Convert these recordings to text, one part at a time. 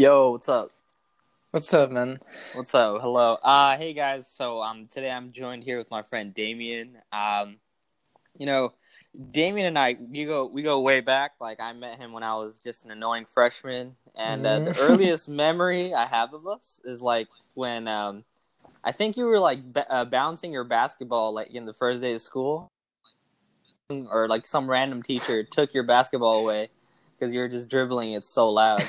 Yo, what's up? What's up, man? What's up? Hello. Uh hey guys. So um today I'm joined here with my friend Damian. Um you know, Damian and I we go we go way back. Like I met him when I was just an annoying freshman and uh, the Mhm. earliest memory I have of us is like when um I think you were like b- uh, bouncing your basketball like in the first day of school or like some random teacher took your basketball away because you're just dribbling it so loud.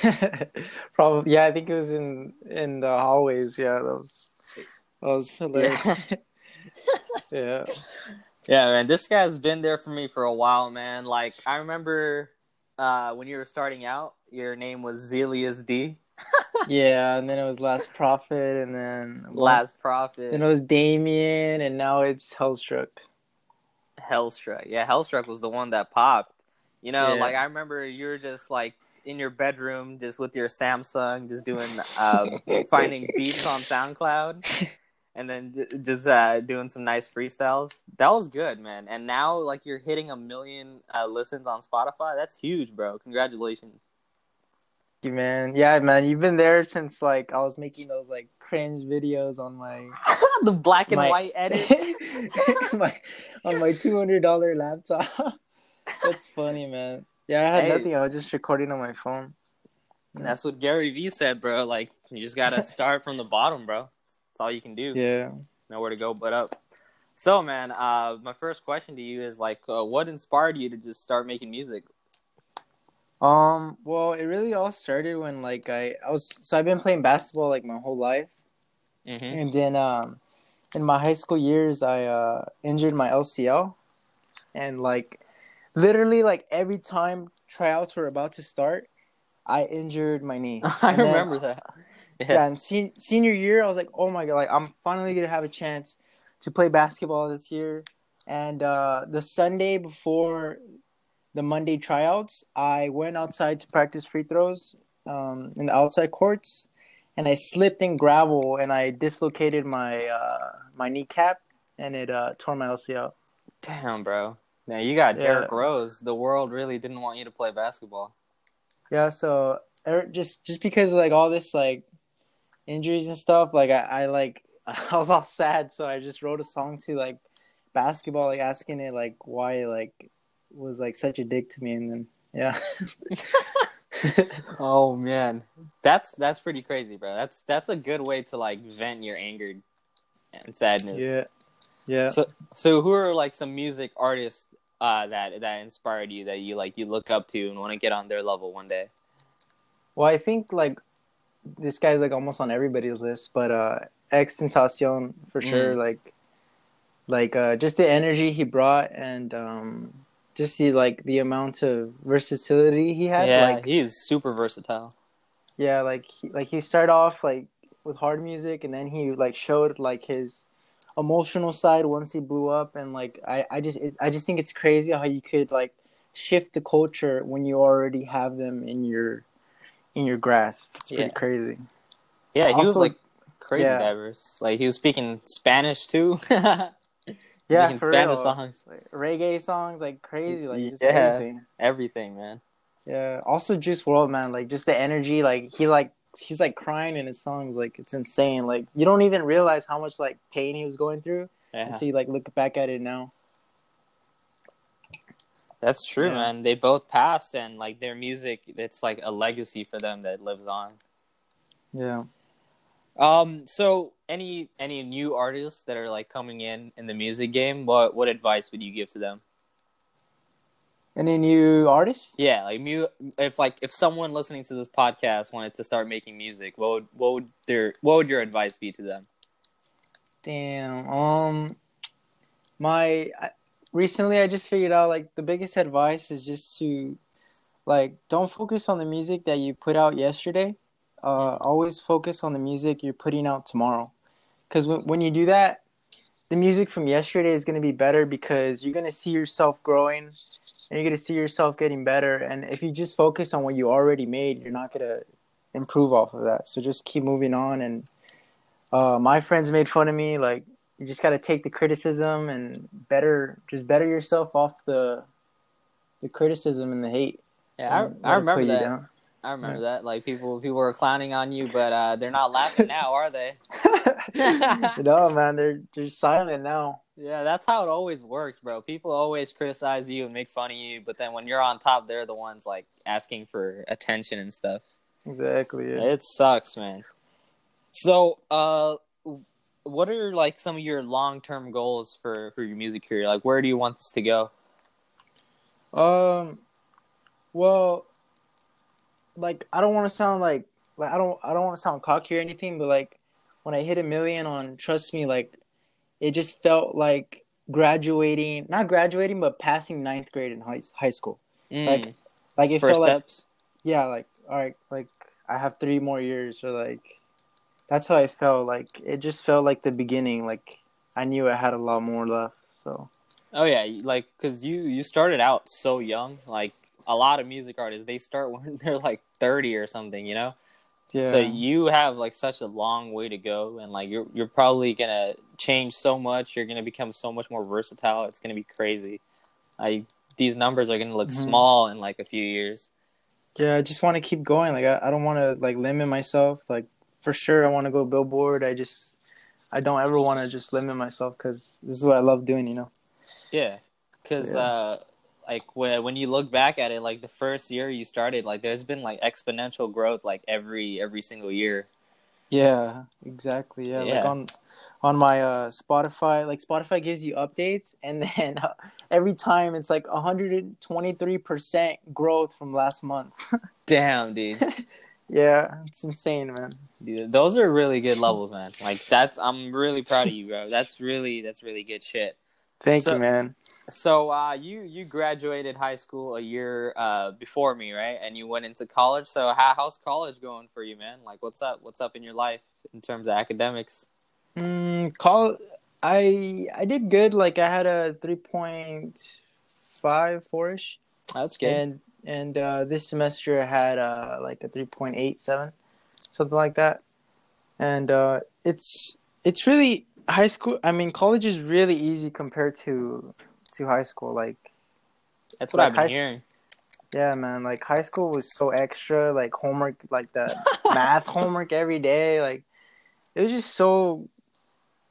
Probably, yeah. I think it was in in the hallways. Yeah, that was that was hilarious. Yeah, Yeah, man, this guy's been there for me for a while, man. Like I remember uh, when you were starting out, your name was Zelius D, yeah. And then it was Last Prophet, and then Last Prophet, Then it was Damian, and now it's Hellstrvck. Hellstrvck. Yeah, Hellstrvck was the one that popped. You know, Yeah. like I remember you were just like in your bedroom, just with your Samsung, just doing um, finding beats on SoundCloud, and then just uh, doing some nice freestyles. That was good, man. And now, like, you're hitting a million uh, listens on Spotify. That's huge, bro. Congratulations. You man, yeah, man. You've been there since like I was making those like cringe videos on my the black and My- white edits. my on my two hundred dollar laptop. That's funny, man. Yeah, I had Hey. nothing. I was just recording on my phone. That's what Gary Vee said, bro. Like, you just gotta start from the bottom, bro. That's all you can do. Yeah. Nowhere to go but up. So, man, uh, my first question to you is like, uh, what inspired you to just start making music? Um. Well, it really all started when like I I was so I've been playing basketball like my whole life, Mm-hmm. and then um, in my high school years I uh injured my LCL, and like literally like every time tryouts were about to start, I injured my knee. I And then- remember that. yeah, and sen- senior year, I was like, oh my god, like I'm finally gonna have a chance to play basketball this year. And uh, the Sunday before the Monday tryouts, I went outside to practice free throws um, in the outside courts, and I slipped in gravel and I dislocated my uh, my kneecap, and it uh, tore my LCL. Damn, bro. Now you got Yeah. Derrick Rose. The world really didn't want you to play basketball. Yeah, so er, just just because of, like all this like injuries and stuff, like I, I like I was all sad, so I just wrote a song to like basketball, like asking it like why it, like was like such a dick to me, and then yeah, Oh man, that's that's pretty crazy, bro. That's that's a good way to like vent your anger and sadness. yeah, yeah. So so who are like some music artists uh, that that inspired you that you like you look up to and want to get on their level one day? Well, I think like this guy's like almost on everybody's list, but uh, X Tentacion for sure. Mm. Like, like uh, just the energy he brought and um, just the like the amount of versatility he had. yeah, Like, he is super versatile. yeah, like he, like he started off like with hard music, and then he like showed like his emotional side once he blew up, and like I I just it, I just think it's crazy how you could like shift the culture when you already have them in your in your grasp. It's pretty Yeah. crazy. Yeah, he was like crazy yeah. diverse. Like he was speaking Spanish too. Yeah, Speaking for Spanish real. songs, Like, reggae songs, like crazy, like just Yeah. everything. everything, man. Yeah. Also, Juice WRLD, man, like just the energy, like he like he's like crying in his songs, like it's insane. Like you don't even realize how much like pain he was going through Yeah. until you like look back at it now. That's true, Yeah. man. They both passed, and like their music, it's like a legacy for them that lives on. Yeah. Um. So, any any new artists that are like coming in in the music game, what what advice would you give to them? Any new artists? Yeah, like mu- if like if someone listening to this podcast wanted to start making music, what would what would their what would your advice be to them? Damn. Um, my I, recently I just figured out like the biggest advice is just to like don't focus on the music that you put out yesterday. Uh, always focus on the music you're putting out tomorrow, because when when you do that, the music from yesterday is going to be better because you're going to see yourself growing, and you're to see yourself getting better. And if you just focus on what you already made, you're not to improve off of that. So just keep moving on and uh, my friends made fun of me. Like you just got to take the criticism and better, just better yourself off the the criticism and the hate. Yeah, and I, I remember that. I remember that. Like people, people were clowning on you, but uh, they're not laughing now, are they? no, man, they're they're silent now. Yeah, that's how it always works, bro. People always criticize you and make fun of you, but then when you're on top, they're the ones like asking for attention and stuff. Exactly. Yeah. It sucks, man. So, uh, what are like some of your long term goals for for your music career? Like, where do you want this to go? Um, well, like I don't want to sound like like I don't I don't want to sound cocky or anything, but like when I hit a million on Trust Me, like it just felt like graduating, not graduating, but passing ninth grade in high high school. Mm. Like, like it First felt like yeah, like all right, like I have three more years, or like that's how I felt. Like it just felt like the beginning. Like I knew I had a lot more left. So Oh yeah, like because you you started out so young. Like a lot of music artists, they start when they're like thirty or something. You know. Yeah, So you have like such a long way to go, and like you're you're probably gonna change so much. You're gonna become so much more versatile. It's gonna be crazy. Like these numbers are gonna look Mhm. small in like a few years. yeah. I just want to keep going. Like I, I don't want to like limit myself. Like for sure, I want to go Billboard. I just I don't ever want to just limit myself because this is what I love doing. You know. Yeah, because Yeah. uh, like when when you look back at it, like the first year you started, like there's been like exponential growth like every every single year. Yeah, exactly. Yeah, like on on my uh Spotify, like Spotify gives you updates and then uh, every time it's like 123% growth from last month. Damn, dude. yeah, it's insane, man. Dude, those are really good levels, man. Like that's I'm really proud of you, bro. That's really that's really good shit. Thank So- you, man. So uh, you you graduated high school a year uh, before me, right? And you went into college. So how, how's college going for you, man? Like, what's up? What's up in your life in terms of academics? Mm, call I I did good. Like I had a 3.5 four-ish That's good. and and uh this semester I had uh like a 3.87 something like that. And uh it's it's really high school I mean college is really easy compared to to high school like That's what like I've been hearing. yeah man like high school was so extra like homework like the math homework every day like it was just so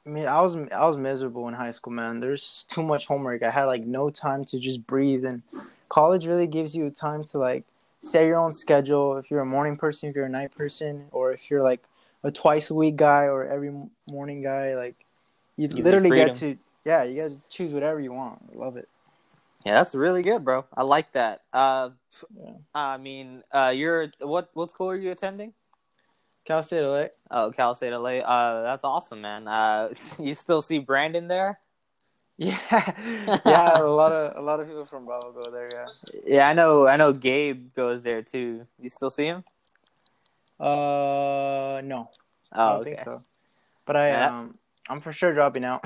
I mean I was I was miserable in high school man. There's too much homework. I had like no time to just breathe and college really gives you time to like set your own schedule. If you're a morning person if you're a night person or if you're like a twice a week guy or every morning guy like you literally get to yeah you to choose whatever you want I love it Yeah, that's really good, bro. I like that. Uh, Yeah. I mean, uh, you're what what school are you attending? Cal State LA Oh, Cal State LA. Uh, that's awesome, man. Uh, you still see Brandon there? yeah yeah a lot of a lot of people from Bravo go there yeah Yeah, I know. I know. Gabe goes there too. You still see him? uh no I Oh, don't okay. think so. But I Yeah. um I'm for sure dropping out.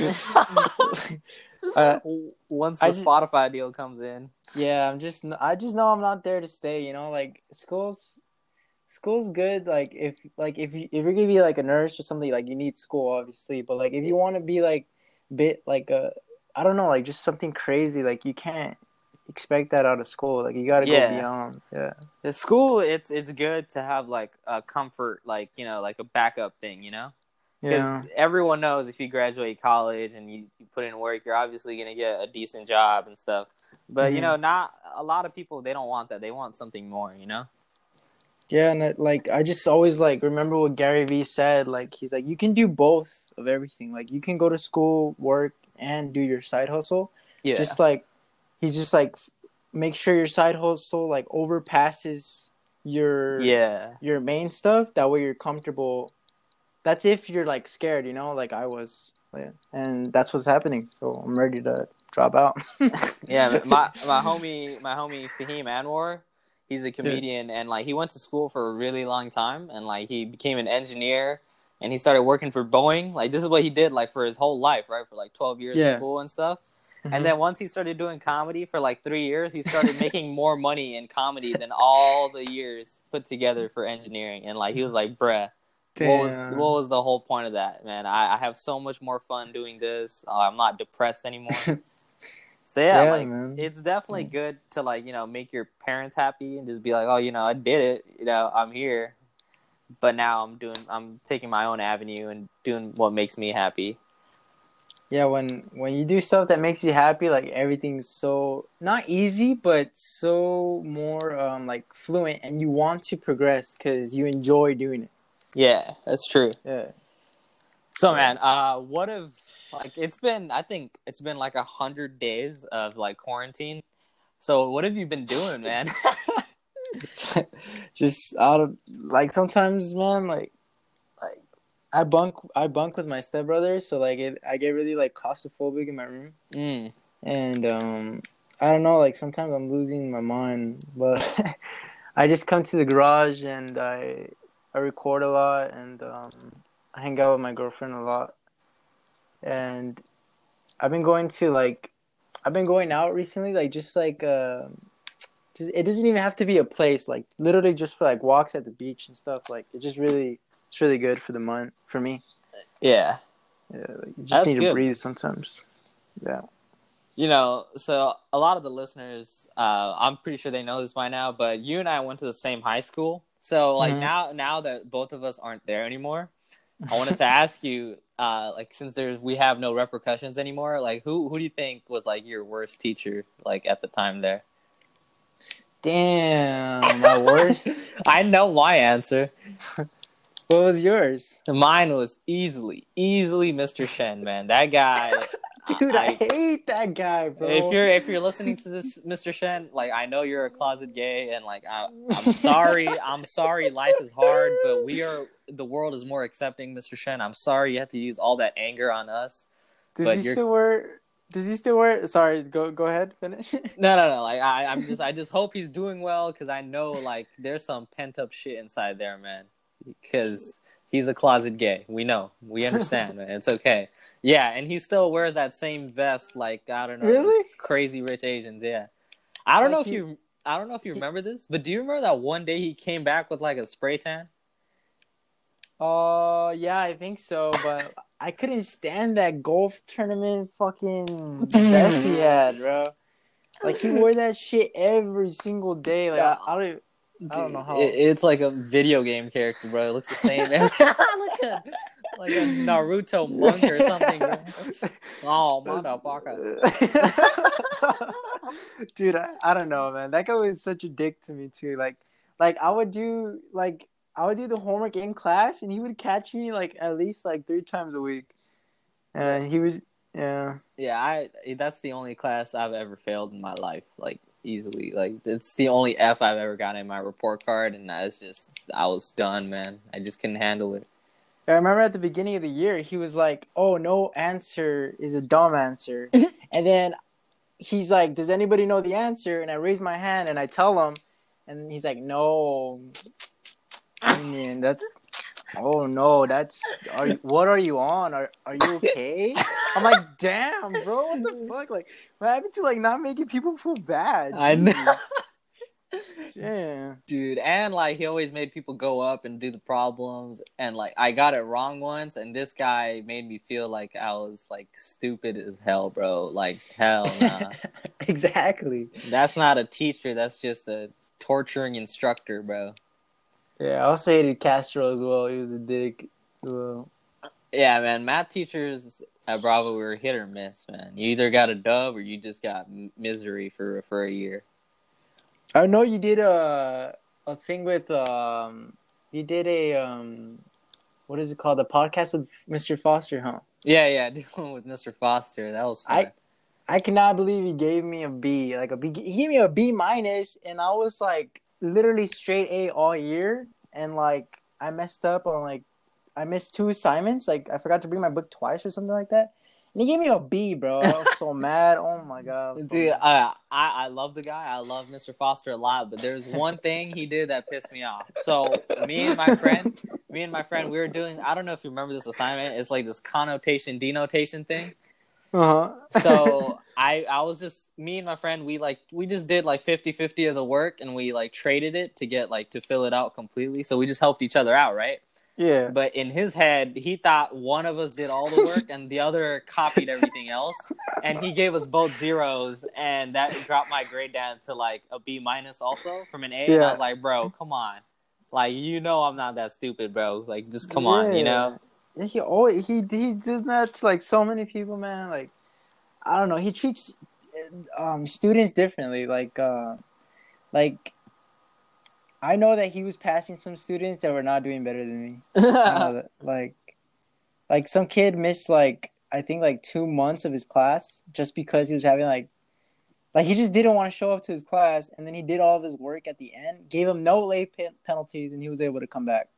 uh, Once the just- Spotify deal comes in. yeah, I'm just I just know I'm not there to stay, you know, like school's school's good like if like if you if you're going to be like a nurse or something like you need school obviously, but like if you want to be like bit like a I don't know, like just something crazy like you can't expect that out of school. Like you got to Yeah. go beyond. Yeah. The school, it's it's good to have like a comfort, like you know, like a backup thing, you know. Because Yeah. everyone knows if you graduate college and you, you put in work, you're obviously gonna get a decent job and stuff. But you Mhm. know, not a lot of people they don't want that. They want something more, you know. Yeah, and it, like I just always like remember what Gary Vee said. Like he's like, you can do both of everything. Like you can go to school, work, and do your side hustle. Yeah. Just like he's just like make sure your side hustle like overpasses your yeah. your main stuff. That way you're comfortable. That's if you're like scared, you know, like I was. And that's what's happening. So I'm ready to drop out. Yeah, my my homie, my homie Fahim Anwar, he's a comedian, and like he went to school for a really long time, and like he became an engineer, and he started working for Boeing. Like this is what he did, like for his whole life, right? For like twelve years Yeah. of school and stuff. And mm-hmm. then once he started doing comedy for like three years, he started making more money in comedy than all the years put together for engineering. And like he was like, "Bruh, what was what was the whole point of that, man? I, I have so much more fun doing this. Uh, I'm not depressed anymore." So yeah, Yeah, like man. it's definitely good to like you know make your parents happy and just be like, oh, you know, I did it. You know, I'm here. But now I'm doing. I'm taking my own avenue and doing what makes me happy. Yeah, when when you do stuff that makes you happy, like everything's so not easy, but so more um like fluent, and you want to progress because you enjoy doing it. Yeah, that's true. Yeah. So man, uh, what if like it's been? I think it's been like a hundred days of like quarantine. So what have you been doing, man? just out of like sometimes man like like i bunk i bunk with my stepbrother so like it i get really like claustrophobic in my room mm. and um i don't know like sometimes i'm losing my mind but i just come to the garage and i i record a lot and um i hang out with my girlfriend a lot. And i've been going to like i've been going out recently like just like um just it doesn't even have to be a place like literally just for like walks at the beach and stuff like it just really it's really good for the month for me. Yeah. yeah like, you just That's need to breathe sometimes. Yeah. You know, so a lot of the listeners, uh, I'm pretty sure they know this by now, but you and I went to the same high school. So like Mhm. now, now that both of us aren't there anymore, I wanted to ask you, uh, like since there's we have no repercussions anymore, like who who do you think was like your worst teacher, like at the time there? damn my word I know my answer. what was yours Mine was easily, easily Mr. Shen, man. That guy. dude I, I- hate that guy bro if you're if you're listening to this, Mr. Shen, like I know you're a closet gay, and like I, I'm sorry, I'm sorry, life is hard, but we are the world is more accepting, Mr. Shen. I'm sorry you have to use all that anger on us. does he you're- still wear does he still wear sorry go go ahead finish No, no, no. Like I, I'm just, I just hope he's doing well because I know like there's some pent up shit inside there, man. Because he's a closet gay. We know, we understand, man. It's okay. Yeah, and he still wears that same vest, like I don't know, Really? crazy rich Asians. Yeah, I don't Like know if he- you, I don't know if you remember this, but do you remember that one day he came back with like a spray tan? Uh, yeah, I think so, but I couldn't stand that golf tournament fucking vest he had, bro. Like he wore that shit every single day. Like I, I don't, even- I don't know how. It- it's like a video game character, bro. It looks the same. like a like a Naruto monk or something. Bro. Oh, motherfucker. Dude, I, I don't know, man. That guy was such a dick to me too. Like, like I would do like I would do the homework in class, and he would catch me like at least like three times a week, and he was yeah. Yeah, I that's the only class I've ever failed in my life, like easily. Like it's the only F I've ever gotten in my report card, and I was just I was done, man. I just couldn't handle it. I remember at the beginning of the year, he was like, "Oh, no answer is a dumb answer," and then he's like, "Does anybody know the answer?" And I raise my hand and I tell him, and he's like, "No, I mean that's." Oh no, that's are you, what are you on? Are are you okay? I'm like, damn, bro, what the fuck? Like, what happened to like not making people feel bad? I know. Jeez. Yeah. Dude, and like he always made people go up and do the problems, and like I got it wrong once, and this guy made me feel like I was like stupid as hell, bro. Like hell, nah. exactly. that's not a teacher. That's just a torturing instructor, bro. Yeah, I also hated Castro as well. He was a dick. Well, Yeah, man. Math teachers at Bravo were hit or miss, man. You either got a dub or you just got misery for for a year. I know you did a a thing with um, you did a um, what is it called? The podcast with Mr. Foster, huh? Yeah, yeah. Did one with Mr. Foster, that was fun. I- I cannot believe he gave me a B, like a B. He gave me a B minus, and I was like literally straight A all year, and like I messed up on like I missed two assignments. Like I forgot to bring my book twice or something like that. And he gave me a B, bro. I was so mad. Oh my god. So Dude, uh, I I love the guy. I love Mr. Foster a lot, but there's one thing he did that pissed me off. So me and my friend, me and my friend, we were doing. I don't know if you remember this assignment. It's like this connotation denotation thing. Uh-huh. So I I was just me and my friend. We like we just did like 50-50 of the work, and we like traded it to get like to fill it out completely. So we just helped each other out, right? Yeah. But in his head, he thought one of us did all the work and the other copied everything else. And he gave us both zeros, and that dropped my grade down to like a B minus also from an A. And I was like, bro, come on. Like, you know, I'm not that stupid, bro. Like, just come on, you know? He always he he did that to like so many people, man. Like I don't know, he treats um students differently. Like uh like I know that he was passing some students that were not doing better than me. That. Like like some kid missed like I think like two months of his class just because he was having like like he just didn't want to show up to his class and then he did all of his work at the end, gave him no late pe- penalties and he was able to come back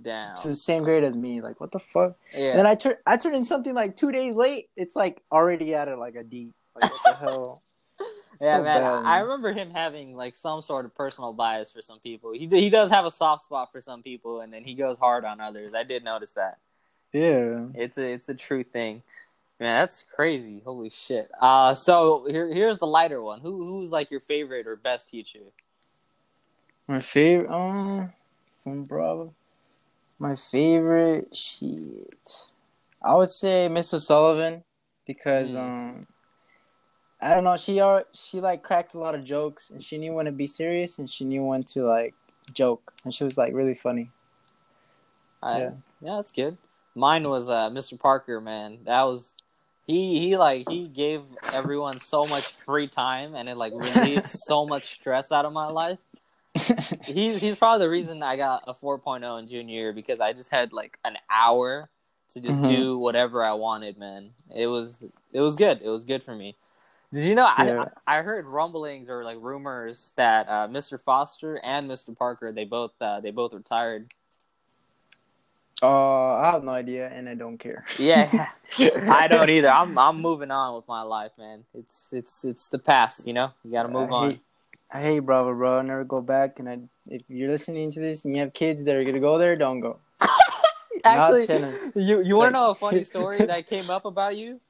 Damn. to the same grade as me. Like what the fuck? Yeah. Then I turn I turned in something like two days late. It's like already at a, like a D. Like what the hell? Yeah, So man. bad, I remember him having like some sort of personal bias for some people. He he does have a soft spot for some people, and then he goes hard on others. I did notice that. Yeah. It's a it's a true thing. Man, that's crazy. Holy shit. Uh, so here here's the lighter one. Who who's like your favorite or best teacher? My favorite um from Bravo. My favorite shit. I would say Miss Sullivan because Hmm. um I don't know, she are she like cracked a lot of jokes and she knew when to be serious and she knew when to like joke and she was like really funny. I, Yeah. yeah, that's good. Mine was uh, Mr. Parker. Man, that was he. He like he gave everyone so much free time, and it like relieved so much stress out of my life. He's he's probably the reason I got a 4.0 in junior year because I just had like an hour to just Mhm. do whatever I wanted. Man, it was it was good. It was good for me. Did you know? Yeah. I I heard rumblings or like rumors that uh, Mr. Foster and Mr. Parker they both uh, they both retired. Uh, I have no idea, and I don't care. Yeah, I don't either. I'm I'm moving on with my life, man. It's it's it's the past, you know. You got to move I on. Hate Bravo, bro. I never go back. And I, if you're listening to this and you have kids that are gonna go there, don't go. Actually, you you want like- to know a funny story that came up about you?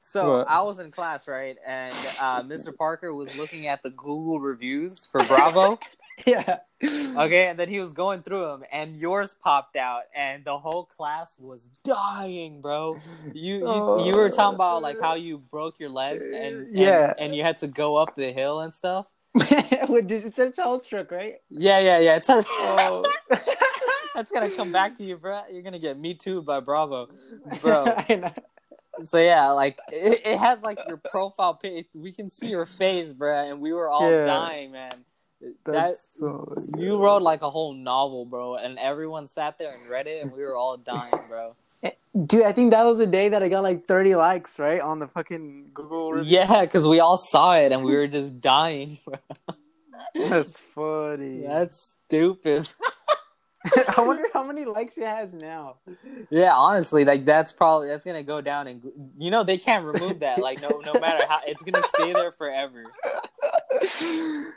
So What? I was in class, right, and uh, Mr. Parker was looking at the Google reviews for Bravo. yeah. okay, and then he was going through them, and yours popped out, and the whole class was dying, bro. You you, you were talking about like how you broke your leg, and, and Yeah. and you had to go up the hill and stuff. It says Hellstrvck, right? Yeah, yeah, yeah. It's Oh. that's gonna come back to you, bro. You're gonna get me too by Bravo, bro. So yeah, like it, it has like your profile page. We can see your face, bro, and we were all Yeah. dying, man. That That's so. you wrote like a whole novel, bro, and everyone sat there and read it, and we were all dying, bro. Dude, I think that was the day that I got like 30 likes, right, on the fucking Google review. Yeah, because we all saw it and we were just dying, bro. That's funny. That's stupid. I wonder how many likes it has now. Yeah, honestly, like that's probably that's gonna go down, and you know they can't remove that. Like no, no matter how, it's gonna stay there forever.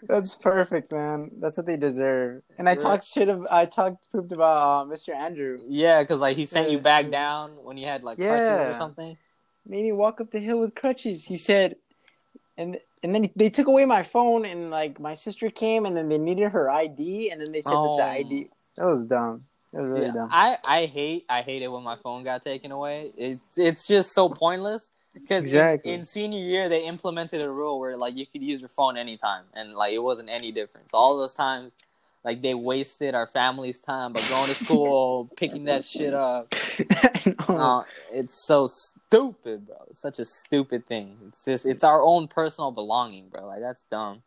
That's perfect, man. That's what they deserve. And I Right. talked shit. Of, I talked pooped about uh, Mr. Andrew. Yeah, because like he sent you back down when you had like Yeah. crutches or something. Made me walk up the hill with crutches. He said, and and then they took away my phone, and like my sister came, and then they needed her ID, and then they said Oh. that the ID. That was dumb. That was really Yeah, dumb. I I hate I hate it when my phone got taken away. It's it's just so pointless. Because Exactly. in, in senior year they implemented a rule where like you could use your phone anytime, and like it wasn't any difference. All those times, like they wasted our family's time by going to school, picking that shit up. Know. Uh, it's so stupid, bro. It's such a stupid thing. It's just it's our own personal belonging, bro. Like that's dumb.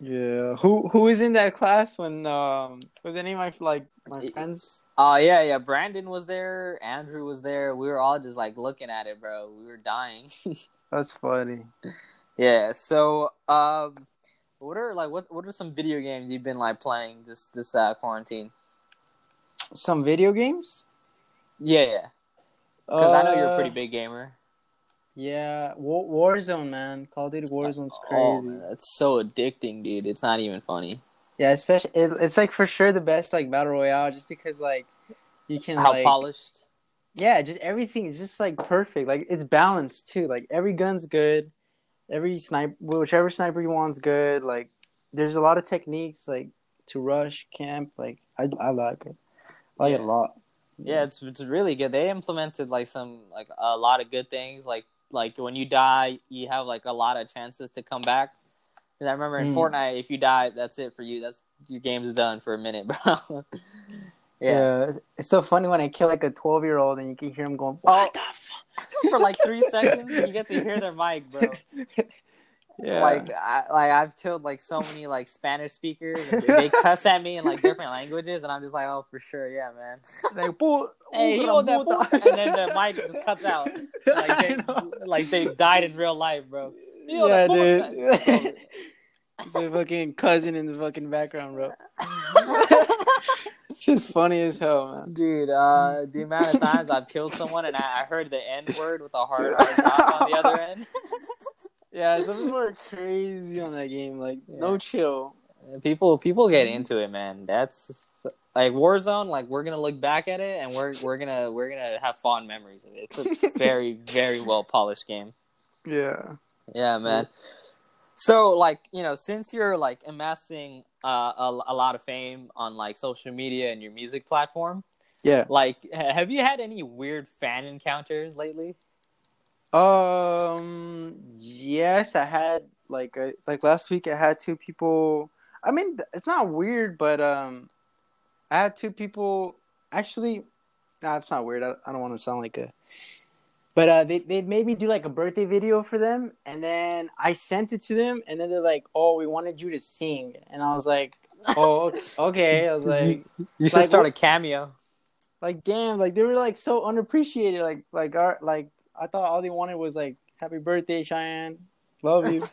Yeah. Who who was in that class when um was any of my like my friends? Oh yeah, yeah. Brandon was there. Andrew was there. We were all just like looking at it, bro. We were dying. That's funny. yeah. So, um, what are like what what are some video games you've been like playing this this uh, quarantine? Some video games. Yeah, yeah. Because I know you're a Uh, pretty big gamer. Yeah, War- Warzone, man. Call of Duty Warzone's crazy. Oh, man, that's so addicting, dude. It's not even funny. Yeah, especially it, it's like for sure the best like battle royale, just because like you can How like polished. yeah, just everything is just like perfect. Like it's balanced too. Like every gun's good, every sniper, whichever sniper you want's good. Like there's a lot of techniques like to rush camp. Like I I like it, I like it a lot. Yeah, it's it's really good. They implemented like some like a lot of good things. Like like when you die, you have like a lot of chances to come back. And I remember in Mm. Fortnite, if you die, that's it for you. That's your game's done for a minute, bro. yeah. Yeah, it's- so funny when I kill like a twelve year old and you can hear him going, Oh. The fuck?" for like three seconds, you get to hear their mic, bro. Yeah, Like I, like I've killed like so many like Spanish speakers. And they cuss at me in like different languages, and I'm just like, oh, for sure, yeah, man. like, "Pu- Hey, puta hijo de puta." puta. and then the mic just cuts out. Like they, like they died in real life, bro. Hijo yeah, dude. puta. It's my fucking cousin in the fucking background, bro. Just funny as hell, man. Dude, uh, the amount of times I've killed someone and I, I heard the N word with a hard R drop on the other end. Yeah, some people are crazy on that game. Like, no chill. people, people get into it, man. That's like Warzone. Like we're gonna look back at it and we're we're gonna we're gonna have fond memories of it. It's a very very well polished game. Yeah. Yeah, man. So, like, you know, since you're like amassing uh, a, a lot of fame on like social media and your music platform, Yeah. like, have you had any weird fan encounters lately? Um. Yes, I had like uh, like last week. I had two people. I mean, it's not weird, but um, I had two people. Actually, nah, it's not weird. I, I don't want to sound like a. But uh, they they made me do like a birthday video for them, and then I sent it to them, and then they're like, "Oh, we wanted you to sing," and I was like, "Oh, okay." I was like, You should Like, start a cameo. like damn like they were like so unappreciated like like our like i thought all they wanted was like happy birthday cheyenne love you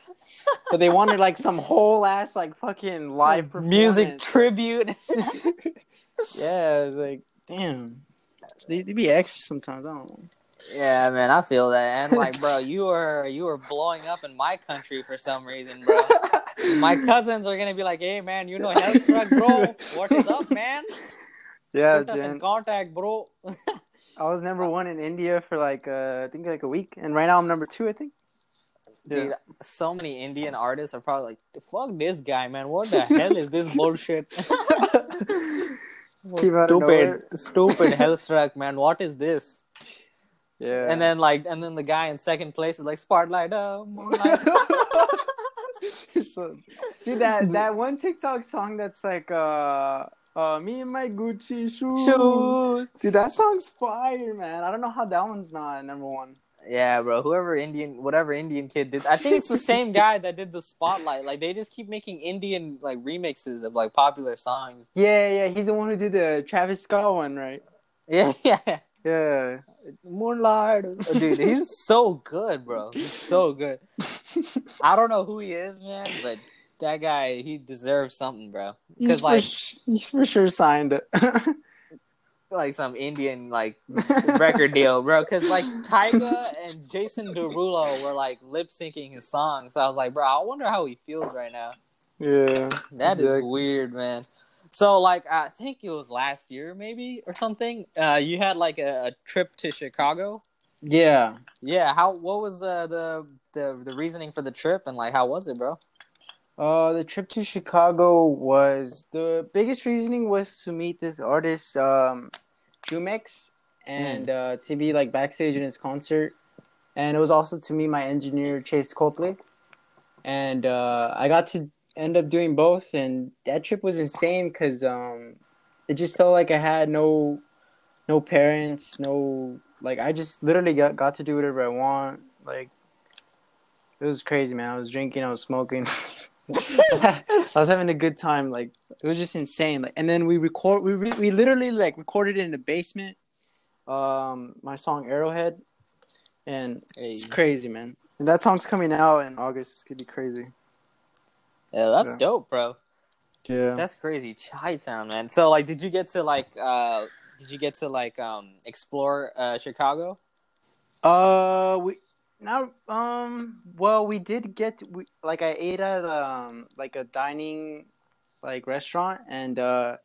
but they wanted like some whole ass like fucking live music tribute. yeah it was like damn they, they be extra sometimes i don't know yeah, man, I feel that. And like, bro, you were you were blowing up in my country for some reason, bro. My cousins are gonna be like, "Hey, man, you know Hellstrvck, bro? What is up, man? yeah Put us in Jen, contact, bro." I was number one in india for like uh i think like a week and right now i'm number two i think Dude, so many Indian artists are probably like, "Fuck this guy, man! What the hell is this bullshit?" Came out of nowhere. stupid, stupid Hellstrvck, man! What is this? yeah And then like, and then the guy in second place is like, "Spotlight, uh, moonlight." so, dude, that that one TikTok song that's like uh uh me and my Gucci shoes. shoes. Dude, that song's fire, man. I don't know how that one's not number one. Yeah, bro. Whoever Indian, whatever Indian kid did, I think it's the same guy that did the spotlight. Like they just keep making Indian like remixes of like popular songs. Yeah, yeah, he's the one who did the Travis Scott one, right? Yeah, yeah. Yeah. Moonlight, dude. He's so good, bro. He's so good. I don't know who he is, man, but that guy, he deserves something, bro. He's Because for, like, sh- he's for sure signed it. like some Indian like record deal, bro. Because like Tyga and Jason Derulo were like lip syncing his songs. So I was like, bro, I wonder how he feels right now. yeah. That is Exactly. weird, man. So like I think it was last year maybe or something. Uh you had like a, a trip to Chicago. Yeah. Yeah, how what was the, the the the reasoning for the trip and like how was it, bro? Uh, the trip to Chicago was the biggest reasoning was to meet this artist, um, Jumex, and uh, to be like backstage in his concert, and it was also to meet my engineer Chase Copley, and uh, I got to end up doing both, and that trip was insane because um, it just felt like I had no, no parents, no like I just literally got got to do whatever I want, like. It was crazy, man. I was drinking, I was smoking. I was having a good time. Like it was just insane. Like, and then we record. We re- we literally like recorded it in the basement. Um, my song Arrowhead, and Hey. it's crazy, man. And that song's coming out in August. It's gonna be crazy. Yeah, that's Yeah. dope, bro. Yeah. That's crazy. Chi Town, man. So like did you get to like uh did you get to like um explore uh Chicago? Uh, we now um. Well, we did get we like I ate at um like a dining like restaurant, and uh,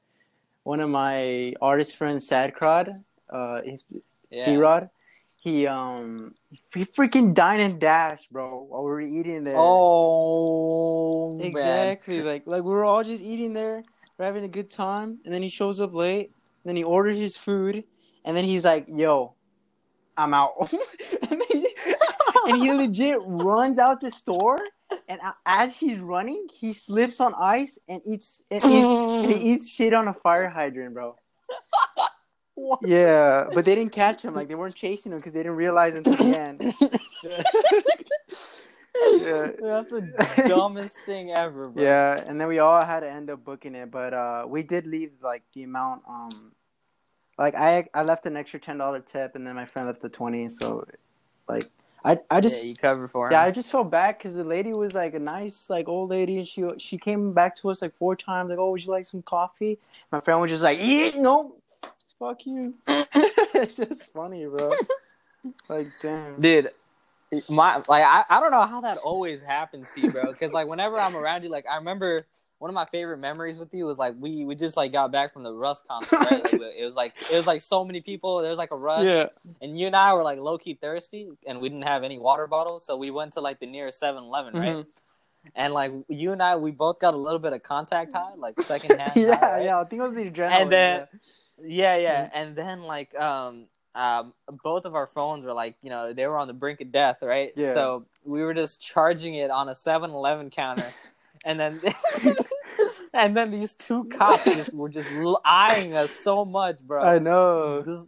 one of my artist friends, Sad Crod, uh, he's Yeah. C Rod. He um he freaking dine and dash, bro, while we were eating there. Oh man. exactly. Like like we were all just eating there, we're having a good time, and then he shows up late. Then he orders his food, and then he's like, "Yo, I'm out," and, he, and he legit runs out the store. And as he's running, he slips on ice and eats and eats, and he eats shit on a fire hydrant, bro. What? Yeah, but they didn't catch him. Like they weren't chasing him because they didn't realize until the end. yeah. That's the dumbest thing ever, bro. Yeah, and then we all had to end up booking it, but uh, we did leave like the amount. Um, like I I left an extra ten dollar tip, and then my friend left the twenty. So, like I I just yeah, you cover for him. yeah, I just felt bad because the lady was like a nice like old lady, and she she came back to us like four times, like, "Oh, would you like some coffee?" My friend was just like, "Yeah, no, fuck you." it's just funny, bro. like, damn. dude. My like I, I don't know how that always happens to you, bro. Because like whenever I'm around you, like I remember one of my favorite memories with you was like we we just like got back from the Russ concert. Right? Like, it was like it was like so many people. There was like a rush, Yeah, and you and I were like low key thirsty, and we didn't have any water bottles, so we went to like the nearest 7-Eleven, right? Mhm. And like you and I, we both got a little bit of contact high, like second hand. yeah, high, right? yeah. I think it was the adrenaline. And then yeah. yeah, yeah, Mhm. and then like um um both of our phones were like you know they were on the brink of death, right? Yeah. So we were just charging it on a 7-Eleven counter, and then and then these two cops just were just eyeing us so much, bro. I know. This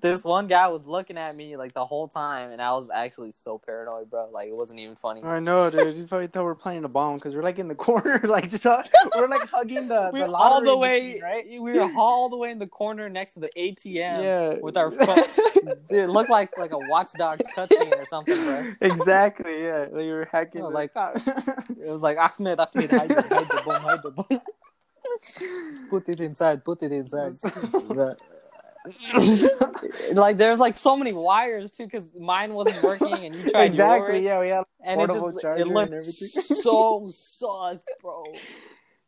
this one guy was looking at me like the whole time, and I was actually so paranoid, bro. Like it wasn't even funny. I know, dude. You probably thought we were planning a bomb because we're like in the corner, like just uh, we're like hugging the, We the were all the way, machine, right? We were all the way in the corner next to the ATM Yeah, with our phone. Dude, it looked like like a Watchdogs cutscene or something, bro. exactly. Yeah, like you were hacking. I was the- like, It was like Ahmed, Ahmed, hide the, hide hide Put it inside, put it inside. But- like there's like so many wires too, because mine wasn't working and you tried exactly. yours, Yeah, had. and it just it looked so sus, bro.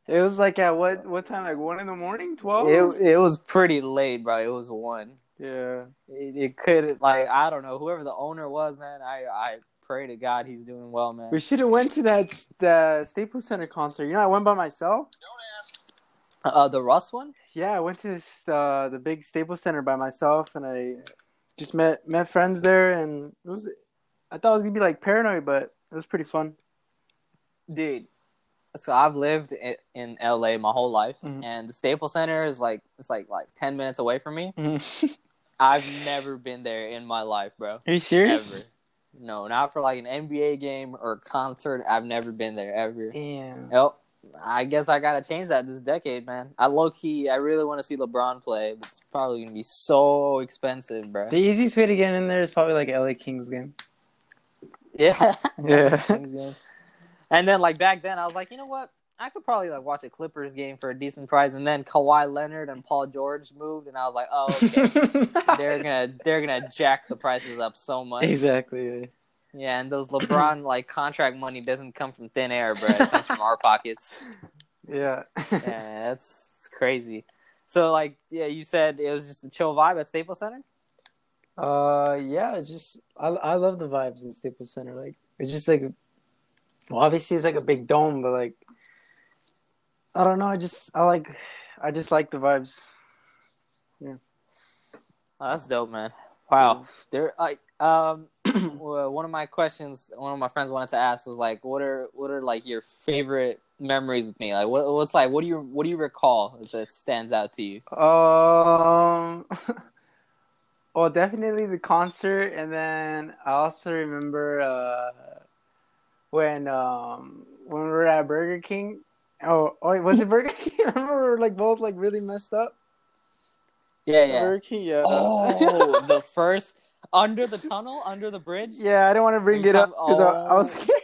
It was like at what what time? Like one in the morning, twelve. It it was pretty late, bro. It was one. yeah. It, it could like I don't know whoever the owner was, man. I I pray to God he's doing well, man. We should have went to that the Staples Center concert. You know, I went by myself. Don't ask. Uh, the Russ one. Yeah, I went to this, uh, the big Staples Center by myself, and I just met met friends there, and it was. I thought it was gonna be like paranoid, but it was pretty fun. dude so i've lived i- in la my whole life Mhm. and the staples center is like it's like like 10 minutes away from me Are i've never been there in my life bro Are you serious? ever no not for like an nba game or a concert i've never been there ever Damn. Yep. I guess I gotta change that this decade, man. I low key, I really want to see LeBron play, but it's probably gonna be so expensive, bro. The easiest way to get in there is probably like LA Kings game. Yeah. Yeah. And then like back then I was like, you know what? I could probably like watch a Clippers game for a decent price and then Kawhi Leonard and Paul George moved and I was like, oh okay. they're gonna they're gonna jack the prices up so much. exactly. Yeah, and those LeBron like contract money doesn't come from thin air, bro. It comes from our pockets. Yeah. Yeah, that's it's crazy. So like yeah, you said it was just a chill vibe at Staples Center? Uh, yeah, it's just I I love the vibes in Staples Center. Like it's just like, well, obviously it's like a big dome, but like, I don't know. I just I like, I just like the vibes. Oh, that's dope, man. Wow. There like um one of my questions one of my friends wanted to ask was like what are what are like your favorite memories with me? Like what what's like what do you what do you recall that stands out to you? Um, well, definitely the concert, and then I also remember uh when um when we were at Burger King. Oh, oh, wait, was it Burger King? I remember we were like both like really messed up. Yeah, yeah. Burger King, yeah. Oh, the first under the tunnel, under the bridge. yeah, I don't want to bring You it up come- because I, I was scared.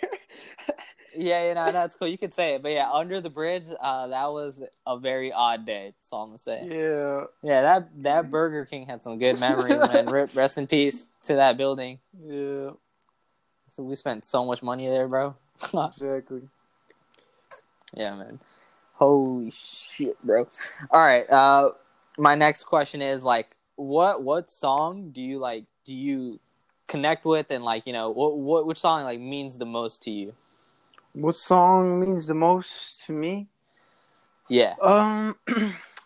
Yeah, you know that's cool. You could say it, but yeah, under the bridge. Uh, that was a very odd day. That's all I'm gonna say. yeah, Yeah, that that Burger King had some good memories, man. Rip, rest in peace to that building. yeah, So we spent so much money there, bro. exactly. Yeah, man. Holy shit, bro. All right. Uh, my next question is like, what what song do you like? Do you connect with and like you know what what which song like means the most to you? What song means the most to me? Yeah. Um,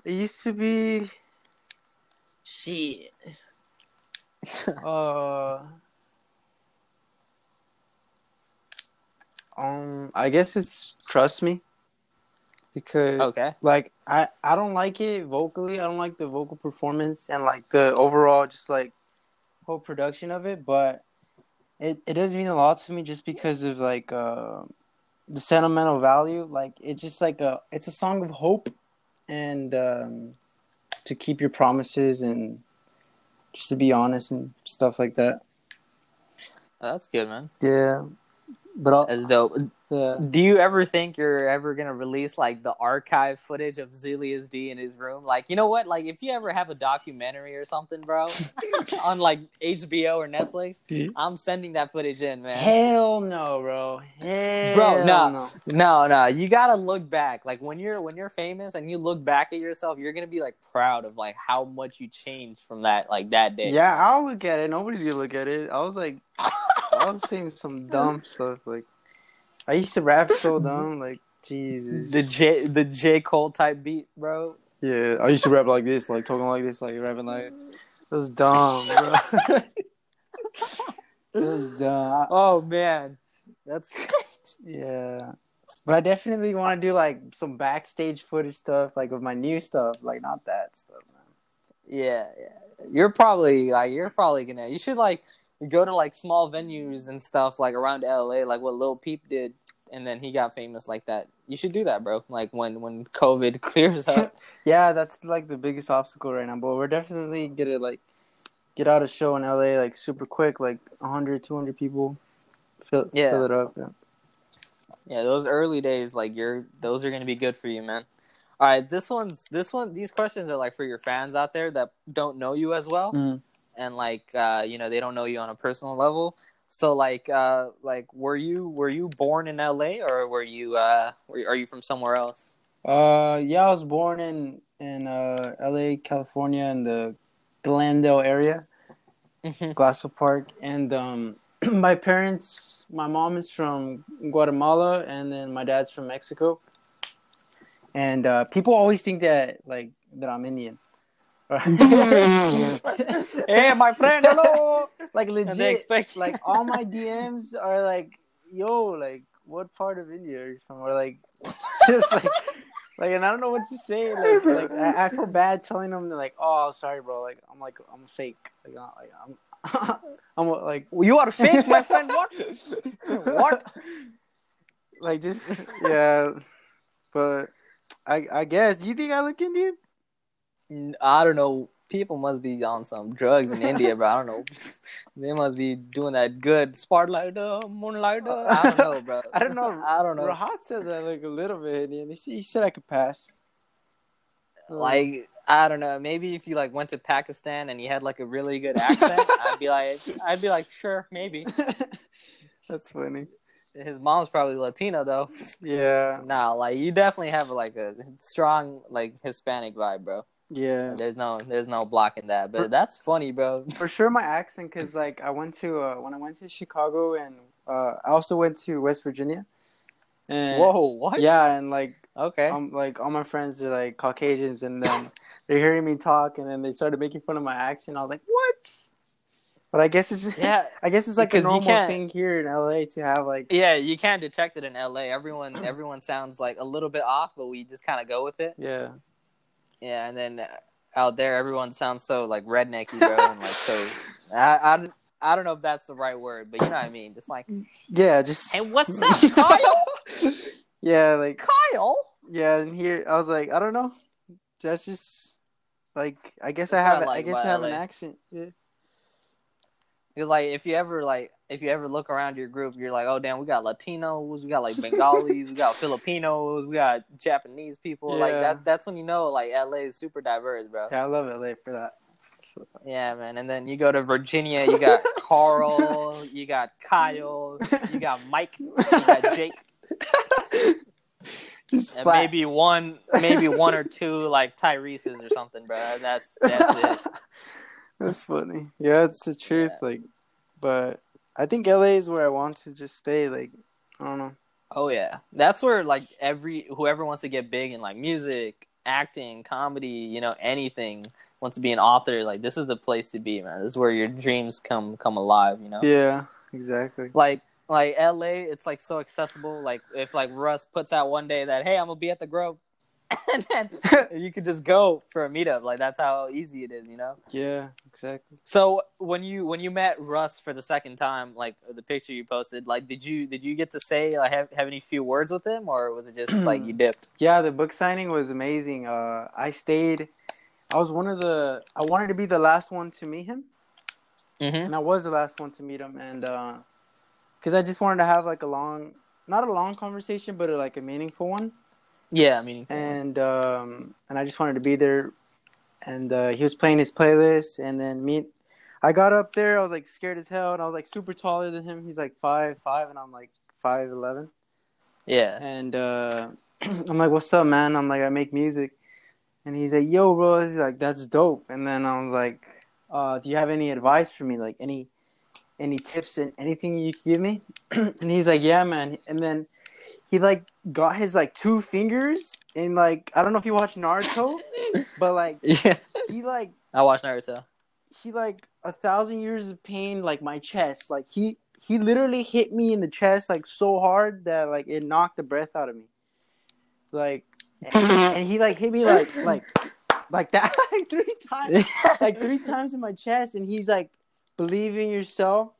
it used to be Shit. uh. Um, I guess it's trust me. Because okay. like I I don't like it vocally. I don't like the vocal performance and like the overall just like whole production of it, but it it does mean a lot to me just because of like uh the sentimental value. Like it's just like a it's a song of hope and um to keep your promises and just to be honest and stuff like that. That's good, man. Yeah. But I'll, As dope. yeah. Do you ever think you're ever gonna release like the archive footage of Zilius D in his room? Like, you know what? Like, if you ever have a documentary or something, bro, on like HBO or Netflix, Dude. I'm sending that footage in, man. Hell no, bro. Hell Bro, no. no. No, no, you gotta look back. Like when you're when you're famous and you look back at yourself, you're gonna be like proud of like how much you changed from that like that day. Yeah, I'll look at it. Nobody's gonna look at it. I was like, I was saying some dumb stuff. Like, I used to rap so dumb. Like, Jesus. The J the J Cole type beat, bro. yeah, I used to rap like this, like talking like this, like rapping like. It was dumb, bro. it was dumb. Oh man, that's yeah, but I definitely want to do like some backstage footage stuff, like with my new stuff, like not that stuff, man. yeah, yeah. You're probably like you're probably gonna. You should like go to like small venues and stuff like around LA, like what Lil Peep did, and then he got famous like that. You should do that, bro. Like when when COVID clears up. Yeah, that's like the biggest obstacle right now. But we're definitely gonna like get out a show in LA like super quick, like 100, 200 people. Fill, Yeah. fill it up. Yeah. Yeah, those early days, like you're, those are gonna be good for you, man. All right, this one's this one. These questions are like for your fans out there that don't know you as well, Mm. And like uh, you know they don't know you on a personal level. So like uh, like were you were you born in L.A. or were you uh, were, are you from somewhere else? Uh, yeah, I was born in in uh LA, California, in the Glendale area, Glassell Park, and um, my parents, my mom is from Guatemala, and then my dad's from Mexico. And uh, people always think that like that I'm Indian. hey, my friend, hello. like legit. And they expect like all my DMs are like, "Yo, like what part of India are you from?" Or like, just like, like, and I don't know what to say. Like, like I, I feel bad telling them. They're like, "Oh, sorry, bro." Like, I'm like, I'm fake. Like, I'm, like, I'm, I'm like, you are fake, my friend. What? what? like just yeah. But I, I guess. Do you think I look Indian? I don't know. People must be on some drugs in India, bro. I don't know. They must be doing that good spotlight, uh, moonlight. Uh, I don't know, bro. I don't know. I don't know. Rahat says I look a little bit Indian. He, said- he said I could pass. Like I don't know. Maybe if you like went to Pakistan and you had like a really good accent, I'd be like, I'd be like, sure, maybe. That's funny. His mom's probably Latino though. Yeah. Nah, like you definitely have like a strong like Hispanic vibe, bro. Yeah. There's no, there's no blocking that. But that's funny, bro. For sure, my accent, because like I went to uh, when I went to Chicago and uh, I also went to West Virginia. And, Whoa, what? Yeah, and like Okay. um, like all my friends are like Caucasians, and then they're hearing me talk, and then they started making fun of my accent. I was like, what? But I guess it's yeah, I guess it's like a normal thing here in LA to have like Yeah, you can't detect it in LA. Everyone everyone sounds like a little bit off, but we just kind of go with it. yeah Yeah, and then uh, out there everyone sounds so like rednecky, bro, and like so I, I I don't know if that's the right word, but you know what I mean. Just like, yeah just hey, what's up, Kyle? yeah like Kyle? yeah and here I was like I don't know that's just like I guess I That's what have I like I guess I have an accent yeah Because like if you ever like if you ever look around your group, you're like, oh damn, we got Latinos, we got like Bengalis, we got Filipinos, we got Japanese people. Like that. That's when you know like LA is super diverse, bro. yeah I love LA for that. So- Yeah, man. And then you go to Virginia, you got Carl, you got Kyle, you got Mike, you got Jake, Just and flat. maybe one, maybe one or two like Tyrese's or something, bro. That's that's it. That's funny. Yeah, it's the truth. Like, but I think LA is where I want to just stay. Like, I don't know. Oh yeah, that's where like every whoever wants to get big in like music, acting, comedy, you know, anything, wants to be an author, like this is the place to be, man. This is where your dreams come come alive, you know. Yeah, exactly. Like like LA, it's like so accessible. Like if like Russ puts out one day that hey, I'm gonna be at the Grove, and then you could just go for a meetup. Like that's how easy it is, you know. Yeah, exactly. So when you when you met Russ for the second time, like the picture you posted, like did you did you get to say like have have any few words with him, or was it just like you dipped? Yeah, the book signing was amazing. Uh, I stayed. I was one of the. I wanted to be the last one to meet him, Mm-hmm. and I was the last one to meet him, and because I just wanted to have like a long, not a long conversation, but a, like a meaningful one, Yeah, I mean, and um, and I just wanted to be there, and uh, he was playing his playlist, and then me, I got up there, I was like scared as hell, and I was like super taller than him. He's like five five, and I'm like five eleven. yeah, And uh, I'm like, "What's up, man?" I'm like, "I make music," and he's like, "Yo, bro," he's like, "That's dope." And then I was like, uh, "Do you have any advice for me? Like any, any tips and anything you can give me?" and he's like, "Yeah, man." And then he like got his like two fingers and like I don't know if you watch Naruto, but like yeah. he like I watched Naruto. he like a thousand years of pain like my chest like he he literally hit me in the chest like so hard that like it knocked the breath out of me like and, and he like hit me like like like that like three times like three times in my chest and he's like believe in yourself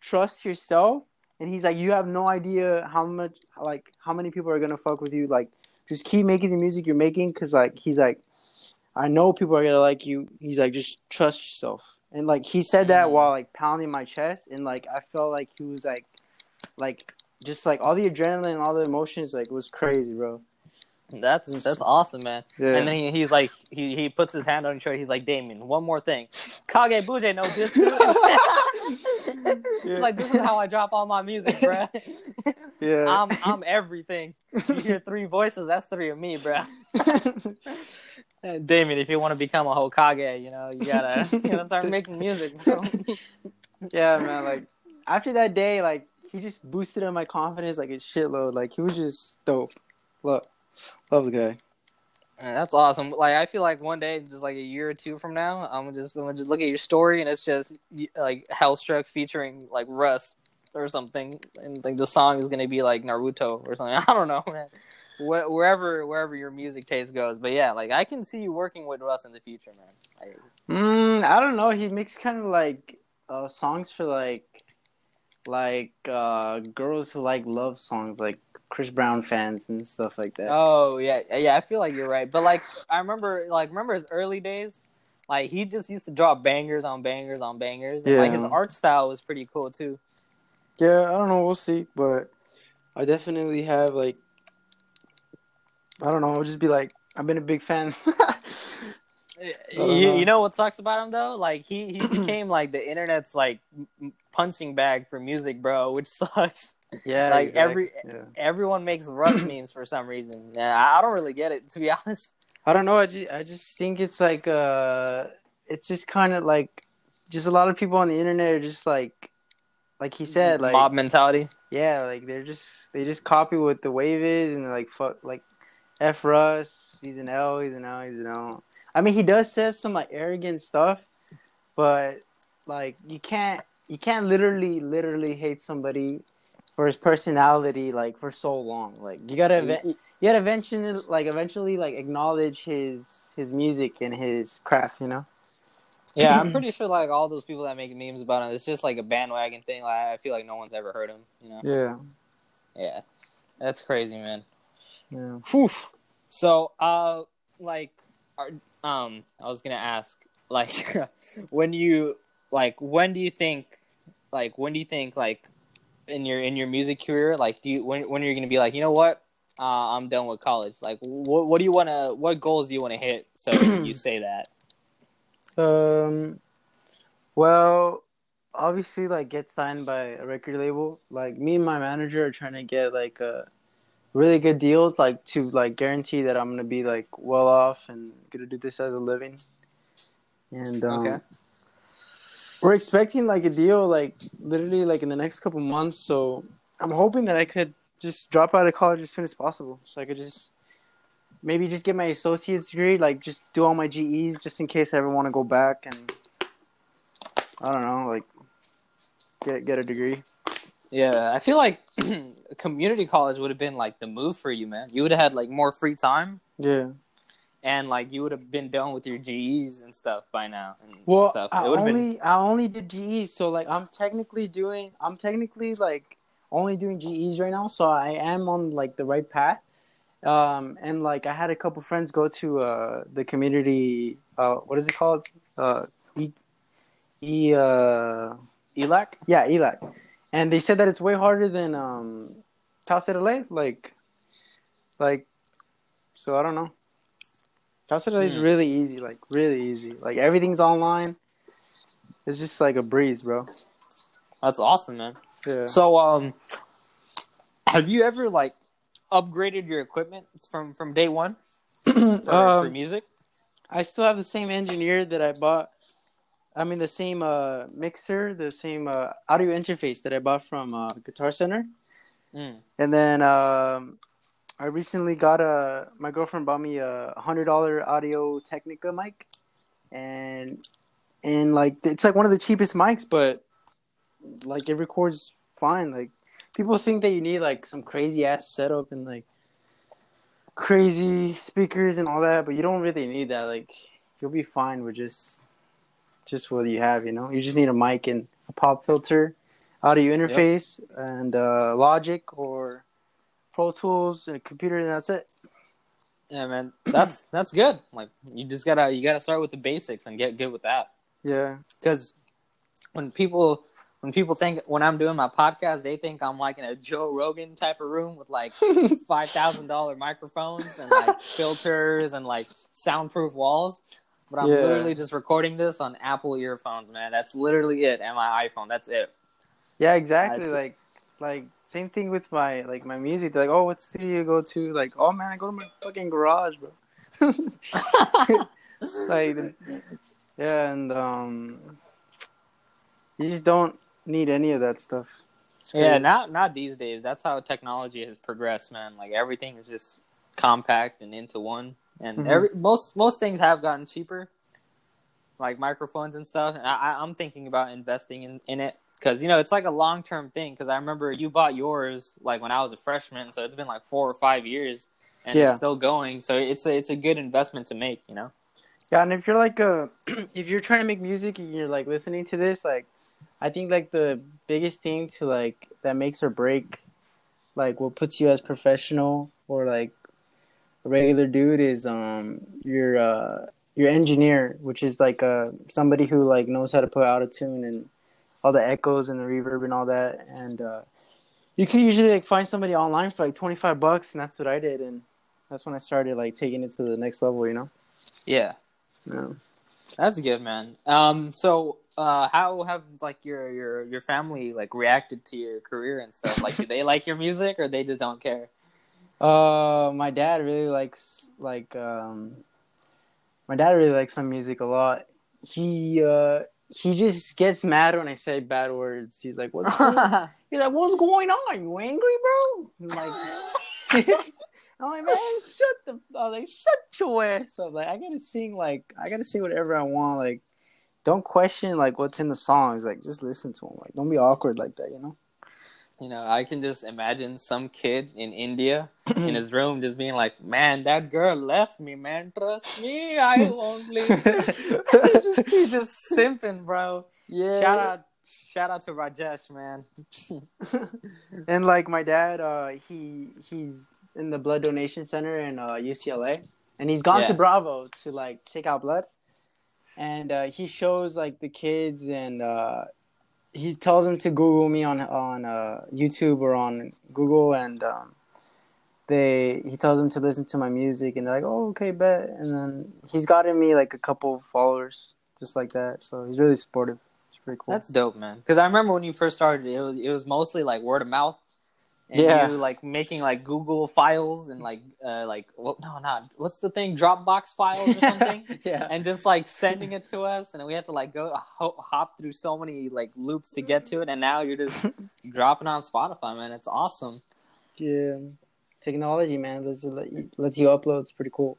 trust yourself and he's like you have no idea how much like how many people are gonna fuck with you like just keep making the music you're making because like he's like i know people are gonna like you he's like just trust yourself and like he said that Mm. while like pounding my chest and like i felt like he was like like just like all the adrenaline all the emotions like was crazy bro That's that's awesome, man. yeah And then he, he's like, he, he puts his hand on your shoulder. He's like, Damian, one more thing. Kage Bunshin no jutsu. He's like, this is how I drop all my music, bruh. yeah I'm I'm everything. You hear three voices, that's three of me, bruh. And Damian, if you want to become a Hokage, you know, you gotta you gotta start making music, bro. yeah man like after that day like he just boosted up my confidence like a shitload like he was just dope love love the guy Man, that's awesome. Like I feel like one day, just like a year or two from now, I'm just gonna just look at your story and it's just like Hellstrvck featuring like Russ or something, and like the song is gonna be like Naruto or something. I don't know, man. Wh- wherever wherever your music taste goes, but yeah, like I can see you working with Russ in the future, man. Like, Mm, I don't know. He makes kind of like uh, songs for like like uh, girls who like love songs, like Chris Brown fans and stuff like that. oh yeah, yeah, I feel like you're right. But like I remember, like remember his early days. Like he just used to drop bangers on bangers on bangers. And, like his art style was pretty cool too. Yeah, I don't know. We'll see, but I definitely have like I don't know. I'll just be like I've been a big fan. You, know. you know what sucks about him though? Like he, he became like the internet's like punching bag for music, bro, which sucks. Yeah, Like, exactly. every- Yeah. Everyone makes Russ memes for some reason. Yeah, I don't really get it to be honest. I don't know. I just I just think it's like uh, it's just kind of like just a lot of people on the internet are just like like he said like mob mentality. Yeah, like they're just they just copy what the wave is and like fuck like F Russ, he's an L, he's an L, he's an L. I mean he does say some like arrogant stuff, but like you can't you can't literally literally hate somebody for his personality like for so long. Like you gotta ev- you gotta eventually like eventually like acknowledge his his music and his craft, you know? Yeah, I'm pretty sure like all those people that make memes about him, it's just like a bandwagon thing. Like I feel like no one's ever heard him. You know? Yeah. Yeah, that's crazy, man. Yeah. Whew. So, uh, like, are, um, I was gonna ask, like, when you, like, when do you think, like, when do you think, like, in your in your music career, like, do you when when are you gonna be like, you know what, uh, I'm done with college. Like, what what do you wanna, what goals do you wanna hit? So you say that. Um, well, obviously, like get signed by a record label. Like me and my manager are trying to get like a really good deal, like to like guarantee that I'm gonna be like well off and gonna do this as a living. And um, Okay. We're expecting like a deal, like literally like in the next couple months. So I'm hoping that I could just drop out of college as soon as possible, so I could just maybe just get my associate's degree, like just do all my GEs just in case I ever want to go back and I don't know, like get get a degree. Yeah, I feel like community college would have been like the move for you, man. You would have had like more free time Yeah. And like you would have been done with your GEs and stuff by now. And Well, stuff. I only been I only did GEs, so like I'm technically doing I'm technically like only doing GEs right now, so I am on like the right path. Um, and like I had a couple friends go to uh the community uh what is it called uh e, e uh ELAC. yeah ELAC, and they said that it's way harder than um Cal State LA like like so I don't know. Cal State LA is Hmm. really easy, like really easy. Like everything's online. It's just like a breeze, bro. That's awesome, man. Yeah. So, um, have you ever like upgraded your equipment from from day one for, for Um, music? I still have the same engineer that I bought. I mean, the same uh, mixer, the same uh, audio interface that I bought from uh, Guitar Center. Mm. And then um, I recently got a. My girlfriend bought me a hundred dollar Audio Technica mic, and and like it's like one of the cheapest mics, but like it records fine. Like people think that you need like some crazy ass setup and like crazy speakers and all that, but you don't really need that. Like you'll be fine with just just what you have. You know, you just need a mic and a pop filter, audio interface, and uh, Logic or Pro Tools and a computer, and that's it. Yeah, man, that's that's good. Like you just gotta you gotta start with the basics and get good with that. Yeah, Because when people when people think when I'm doing my podcast, they think I'm like in a Joe Rogan type of room with like five thousand dollar microphones and like filters and like soundproof walls. But I'm Yeah. literally just recording this on Apple earphones, man. That's literally it, and my iPhone. That's it. yeah, exactly. That's- like like same thing with my like my music. They're like, oh, what studio you go to? Like, oh man, I go to my fucking garage, bro. like yeah and um you just don't need any of that stuff yeah, not not these days. That's how technology has progressed, man. Like everything is just compact and into one, and Mhm. every most most things have gotten cheaper, like microphones and stuff. And I- I'm thinking about investing in in it because you know it's like a long term thing. Because I remember you bought yours like when I was a freshman, so it's been like four or five years, and Yeah. it's still going. So it's a it's a good investment to make, you know. yeah and if you're like a if you're trying to make music and you're like listening to this like i think like the biggest thing to like that makes or break like what puts you as professional or like a regular dude is um your uh your engineer which is like uh somebody who like knows how to put out a tune and all the echoes and the reverb and all that and uh you can usually like find somebody online for like 25 bucks and that's what i did and that's when i started like taking it to the next level you know Yeah, yeah. that's good, man. Um, so uh, how have like your your your family like reacted to your career and stuff? Like, do they like your music or they just don't care? Uh, my dad really likes like um, my dad really likes my music a lot. He uh he just gets mad when I say bad words. He's like, "What's going-" he's like, what's going on? You angry, bro?" I'm like, I'm like, man, shut the. I was like, shut your ass up. Like, I gotta sing like I gotta sing whatever I want. Like, don't question like what's in the songs. Like, just listen to them. Like, don't be awkward like that. You know. You know, I can just imagine some kid in India in his room just being like, "Man, that girl left me, man. Trust me, I won't leave." he's, just, he's just simping, bro. yeah. Shout out, shout out to Rajesh, man. and like my dad, uh, he he's in the blood donation center in uh, UCLA, and he's gone Yeah. to Bravo to like take out blood, and uh, he shows like the kids, and uh, he tells them to Google me on on uh, YouTube or on Google, and um, they he tells them to listen to my music, and they're like, oh okay, bet, and then he's gotten me like a couple of followers just like that, so he's really supportive. It's pretty cool. That's dope, man. Because I remember when you first started, it was it was mostly like word of mouth. And Yeah. you like making like Google files and like uh like what no not what's the thing Dropbox files or something yeah. and just like sending it to us and we had to like go ho- hop through so many like loops to get to it and now you're just dropping on Spotify man it's awesome Yeah. technology, man. Lets lets you upload. It's pretty cool.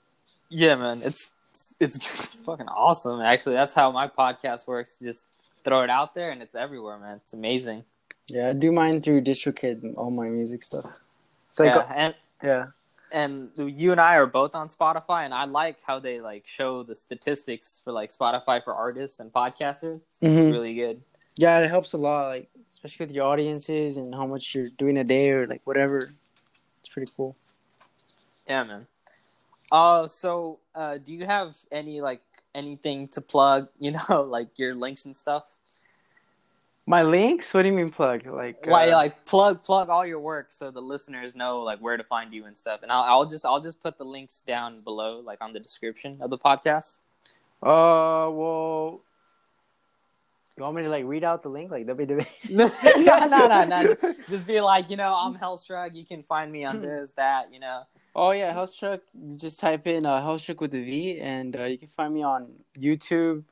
Yeah, man. It's it's, it's it's fucking awesome. Actually, that's how my podcast works. Just throw it out there, and it's everywhere, man. It's amazing. Yeah, I do mine through DistroKid and all my music stuff. It's like, yeah, and yeah, and you and I are both on Spotify, and I like how they like show the statistics for like Spotify for artists and podcasters. It's, Mhm. it's really good. yeah, it helps a lot. Like especially with your audiences and how much you're doing a day or like whatever. It's pretty cool. Yeah, man. Uh, so uh, do you have any like anything to plug? You know, like your links and stuff. My links? What do you mean plug? Like, Like, uh, like plug plug all your work so the listeners know like where to find you and stuff. And I'll, I'll just I'll just put the links down below, like on the description of the podcast. uh, well, you want me to like read out the link, like www? no, no, no, no. Just be like, you know, I'm Hellstrvck. You can find me on this, that, you know. Oh yeah, Hellstrvck. You just type in uh, Hellstrvck with a V, and uh, you can find me on YouTube,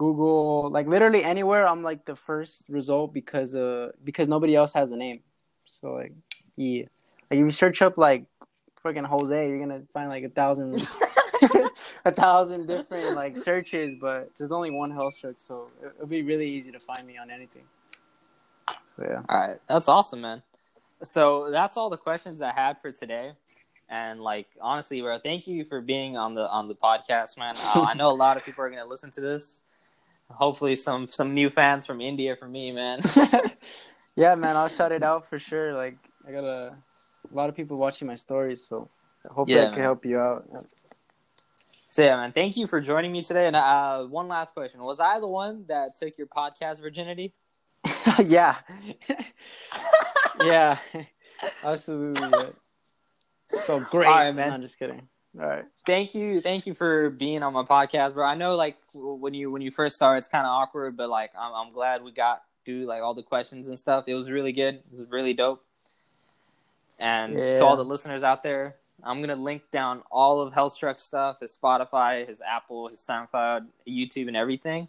Google, like literally anywhere. I'm like the first result because uh because nobody else has a name. So like yeah, like if you search up like freaking Jose, you're gonna find like a thousand, a thousand different like searches, but there's only one health Hellstrvck, so it- it'll be really easy to find me on anything. So yeah. All right, that's awesome, man. So that's all the questions I had for today. And like honestly, bro, thank you for being on the on the podcast, man. Uh, I know a lot of people are gonna listen to this. Hopefully, some some new fans from India for me, man. yeah, man, I'll shout it out for sure. Like I got a, a lot of people watching my stories, so hopefully Yeah, I can man. help you out. so yeah, man, thank you for joining me today. And uh, one last question: Was I the one that took your podcast virginity? yeah, yeah, absolutely. So great, All right, man. No, I'm just kidding. All right. thank you thank you for being on my podcast bro. I know like when you when you first start, it's kind of awkward but like I'm, I'm glad we got through like all the questions and stuff. It was really good. It was really dope. And to all the listeners out there i'm gonna link down all of Hellstrvck stuff his spotify his apple his soundcloud youtube and everything.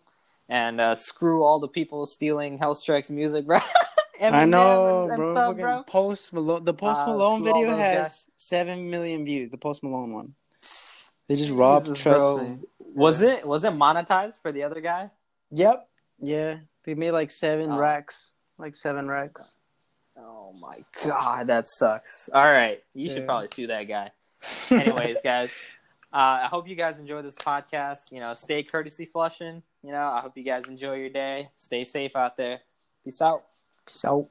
And uh, screw all the people stealing Hellstrvck's music bro I know, and, and bro. stuff, bro Post Malone. The Post Uh, Malone screw video has guys. seven million views. The Post Malone one. They just robbed. Jesus, Trust bro. me. was it was it monetized for the other guy Yep. Yeah. They made like seven Oh. racks. Like seven racks. Oh my god, that sucks. All right, you should probably sue that guy. Anyways, guys, uh, I hope you guys enjoy this podcast. You know, stay courtesy flushing. You know, I hope you guys enjoy your day. Stay safe out there. Peace out. Out.